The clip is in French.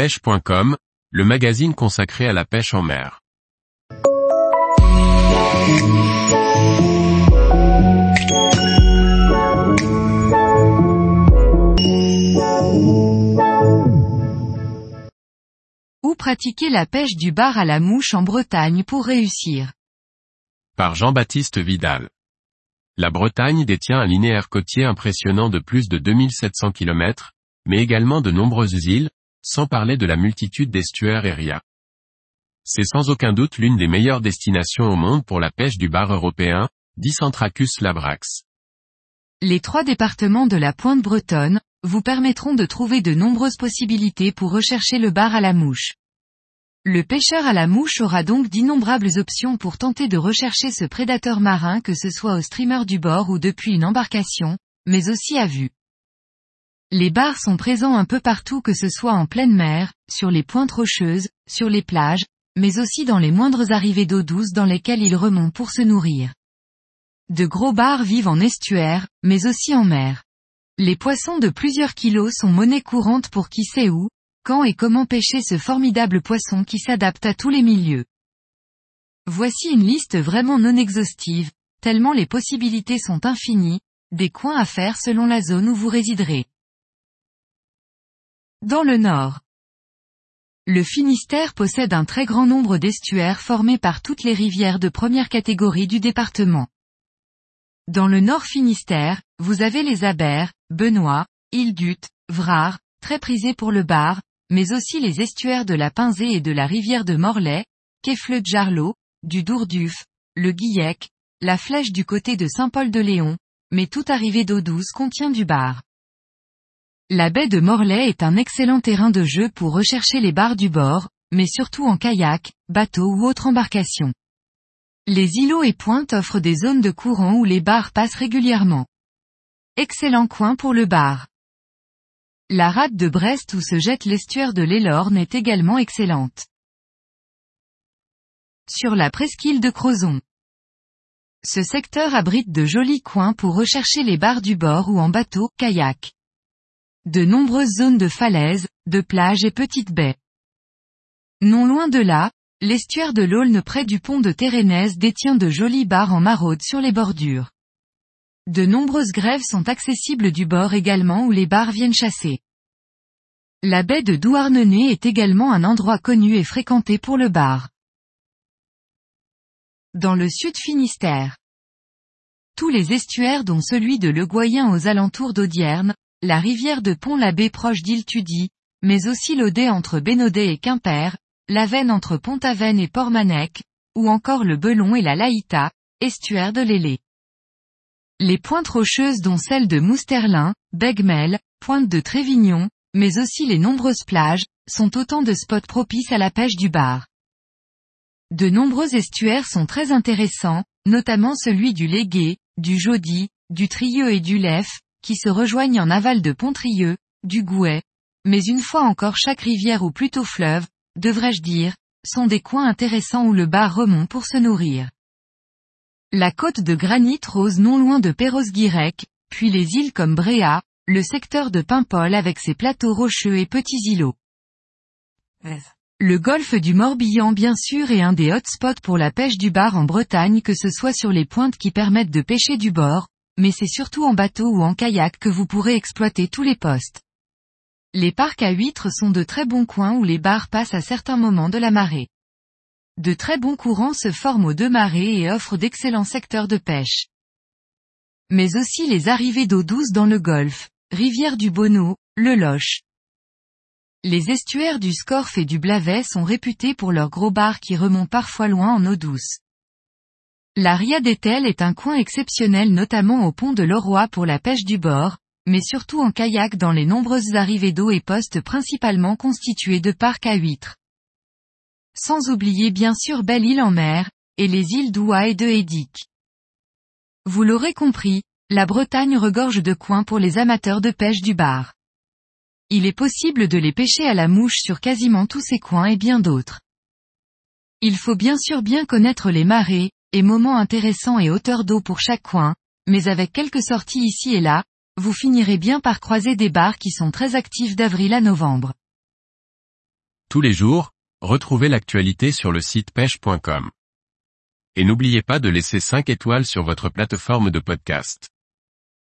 pêche.com, le magazine consacré à la pêche en mer. Où pratiquer la pêche du bar à la mouche en Bretagne pour réussir? Par Jean-Baptiste Vidal. La Bretagne détient un linéaire côtier impressionnant de plus de 2700 km, mais également de nombreuses îles, sans parler de la multitude d'estuaires et ria. C'est sans aucun doute l'une des meilleures destinations au monde pour la pêche du bar européen, Dicentracus labrax. Les trois départements de la pointe bretonne, vous permettront de trouver de nombreuses possibilités pour rechercher le bar à la mouche. Le pêcheur à la mouche aura donc d'innombrables options pour tenter de rechercher ce prédateur marin que ce soit au streamer du bord ou depuis une embarcation, mais aussi à vue. Les bars sont présents un peu partout que ce soit en pleine mer, sur les pointes rocheuses, sur les plages, mais aussi dans les moindres arrivées d'eau douce dans lesquelles ils remontent pour se nourrir. De gros bars vivent en estuaire, mais aussi en mer. Les poissons de plusieurs kilos sont monnaie courante pour qui sait où, quand et comment pêcher ce formidable poisson qui s'adapte à tous les milieux. Voici une liste vraiment non exhaustive, tellement les possibilités sont infinies, des coins à faire selon la zone où vous résiderez. Dans le nord. Le Finistère possède un très grand nombre d'estuaires formés par toutes les rivières de première catégorie du département. Dans le nord Finistère, vous avez les Abers, Benoît, Île-Dut, Vrard, très prisés pour le bar, mais aussi les estuaires de la Pinzée et de la rivière de Morlaix, Kefle Jarlot, du Dourduf, le Guillec, la Flèche du côté de Saint-Paul-de-Léon, mais toute arrivée d'eau douce contient du bar. La baie de Morlaix est un excellent terrain de jeu pour rechercher les bars du bord, mais surtout en kayak, bateau ou autre embarcation. Les îlots et pointes offrent des zones de courant où les bars passent régulièrement. Excellent coin pour le bar. La rade de Brest où se jette l'estuaire de l'Elorne est également excellente. Sur la presqu'île de Crozon. Ce secteur abrite de jolis coins pour rechercher les bars du bord ou en bateau, kayak. De nombreuses zones de falaises, de plages et petites baies. Non loin de là, l'estuaire de l'Aulne près du pont de Térénèse détient de jolis bars en maraude sur les bordures. De nombreuses grèves sont accessibles du bord également où les bars viennent chasser. La baie de Douarnenez est également un endroit connu et fréquenté pour le bar. Dans le sud Finistère. Tous les estuaires dont celui de Le Goyen aux alentours d'Audierne, la rivière de Pont-l'Abbé proche d'Île-Tudy, mais aussi l'Audet entre Bénodet et Quimper, la Veine entre Pont-Aven et Portmanec, ou encore le Belon et la Laïta, estuaire de l'Ailé. Les pointes rocheuses dont celle de Mousterlin, Begmel, Pointe de Trévignon, mais aussi les nombreuses plages, sont autant de spots propices à la pêche du bar. De nombreux estuaires sont très intéressants, notamment celui du Légué, du Jaudy, du Trieux et du Lef, qui se rejoignent en aval de Pontrieux, du Gouet. Mais une fois encore chaque rivière ou plutôt fleuve, devrais-je dire, sont des coins intéressants où le bar remonte pour se nourrir. La côte de granit rose non loin de Perros-Guirec, puis les îles comme Bréa, le secteur de Paimpol avec ses plateaux rocheux et petits îlots. Le golfe du Morbihan bien sûr est un des hotspots pour la pêche du bar en Bretagne que ce soit sur les pointes qui permettent de pêcher du bord, mais c'est surtout en bateau ou en kayak que vous pourrez exploiter tous les postes. Les parcs à huîtres sont de très bons coins où les bars passent à certains moments de la marée. De très bons courants se forment aux deux marées et offrent d'excellents secteurs de pêche. Mais aussi les arrivées d'eau douce dans le golfe, rivière du Bonneau, le Loche. Les estuaires du Scorff et du Blavet sont réputés pour leurs gros bars qui remontent parfois loin en eau douce. La Ria d'Etel est un coin exceptionnel notamment au pont de Leroy pour la pêche du bord, mais surtout en kayak dans les nombreuses arrivées d'eau et postes principalement constitués de parcs à huîtres. Sans oublier bien sûr Belle-Île en mer, et les îles d'Oua et de Hédic. Vous l'aurez compris, la Bretagne regorge de coins pour les amateurs de pêche du bar. Il est possible de les pêcher à la mouche sur quasiment tous ces coins et bien d'autres. Il faut bien sûr bien connaître les marées, et moments intéressants et hauteurs d'eau pour chaque coin, mais avec quelques sorties ici et là, vous finirez bien par croiser des bars qui sont très actifs d'avril à novembre. Tous les jours, retrouvez l'actualité sur le site pêche.com. Et n'oubliez pas de laisser 5 étoiles sur votre plateforme de podcast.